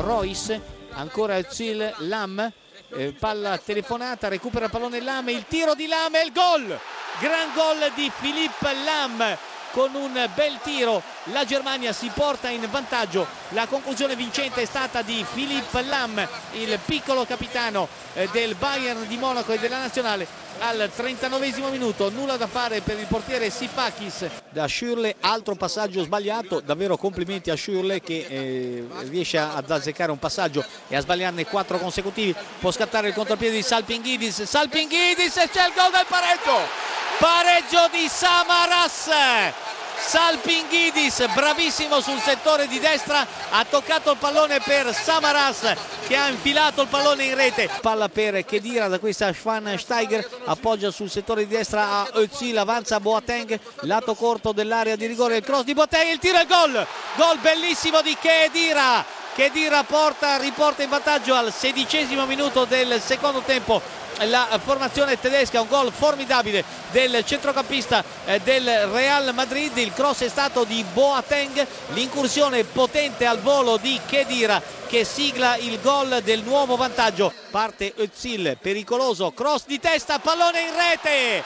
Royce, ancora Zil Lam, eh, palla telefonata, recupera il pallone Lam, il tiro di Lam e il gol! Gran gol di Philippe Lam con un bel tiro la Germania si porta in vantaggio. La conclusione vincente è stata di Philippe Lam il piccolo capitano eh, del Bayern di Monaco e della nazionale. Al 39 minuto nulla da fare per il portiere Sipakis. Da Schürle altro passaggio sbagliato. Davvero complimenti a Schürle che eh, riesce ad azzeccare un passaggio e a sbagliarne quattro consecutivi. Può scattare il contropiede di Salpinghidis Salpinghidis e c'è il gol del pareggio! Pareggio di Samaras Salpinghidis bravissimo sul settore di destra ha toccato il pallone per Samaras che ha infilato il pallone in rete. Palla per Kedira da questa Schwansteiger appoggia sul settore di destra a Özil avanza Boateng lato corto dell'area di rigore il cross di Boateng il tiro e gol! Gol bellissimo di Kedira Kedira porta, riporta in vantaggio al sedicesimo minuto del secondo tempo la formazione tedesca, un gol formidabile del centrocampista eh, del Real Madrid, il cross è stato di Boateng, l'incursione potente al volo di Kedira che sigla il gol del nuovo vantaggio, parte Özil, pericoloso, cross di testa, pallone in rete,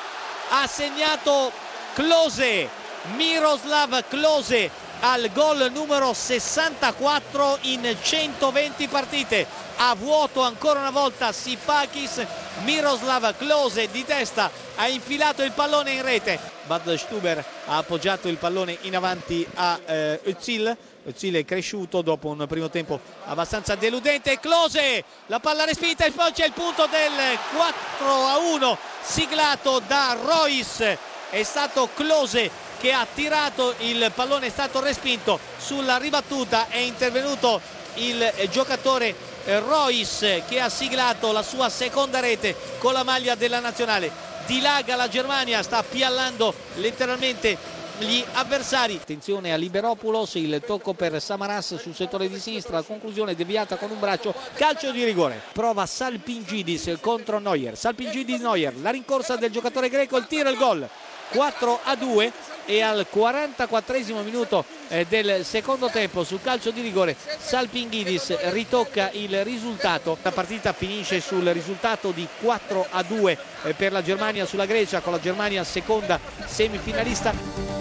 ha segnato Klose, Miroslav Klose al gol numero 64 in 120 partite. A vuoto ancora una volta Sipakis Miroslav Klose di testa ha infilato il pallone in rete. Bad Stuber ha appoggiato il pallone in avanti a eh, Özil. Özil è cresciuto dopo un primo tempo abbastanza deludente. Klose la palla respinta e poi c'è il punto del 4 a 1 siglato da Royce. È stato Klose che ha tirato il pallone è stato respinto sulla ribattuta è intervenuto il giocatore Royce che ha siglato la sua seconda rete con la maglia della nazionale. Dilaga la Germania sta piallando letteralmente gli avversari. Attenzione a Liberopoulos il tocco per Samaras sul settore di sinistra la conclusione deviata con un braccio. Calcio di rigore. Prova Salpingidis contro Neuer. Salpingidis Neuer la rincorsa del giocatore greco il tiro e il gol. 4 a 2 e al 44 minuto eh, del secondo tempo sul calcio di rigore Salpinghidis ritocca il risultato. La partita finisce sul risultato di 4 a 2 eh, per la Germania sulla Grecia con la Germania seconda semifinalista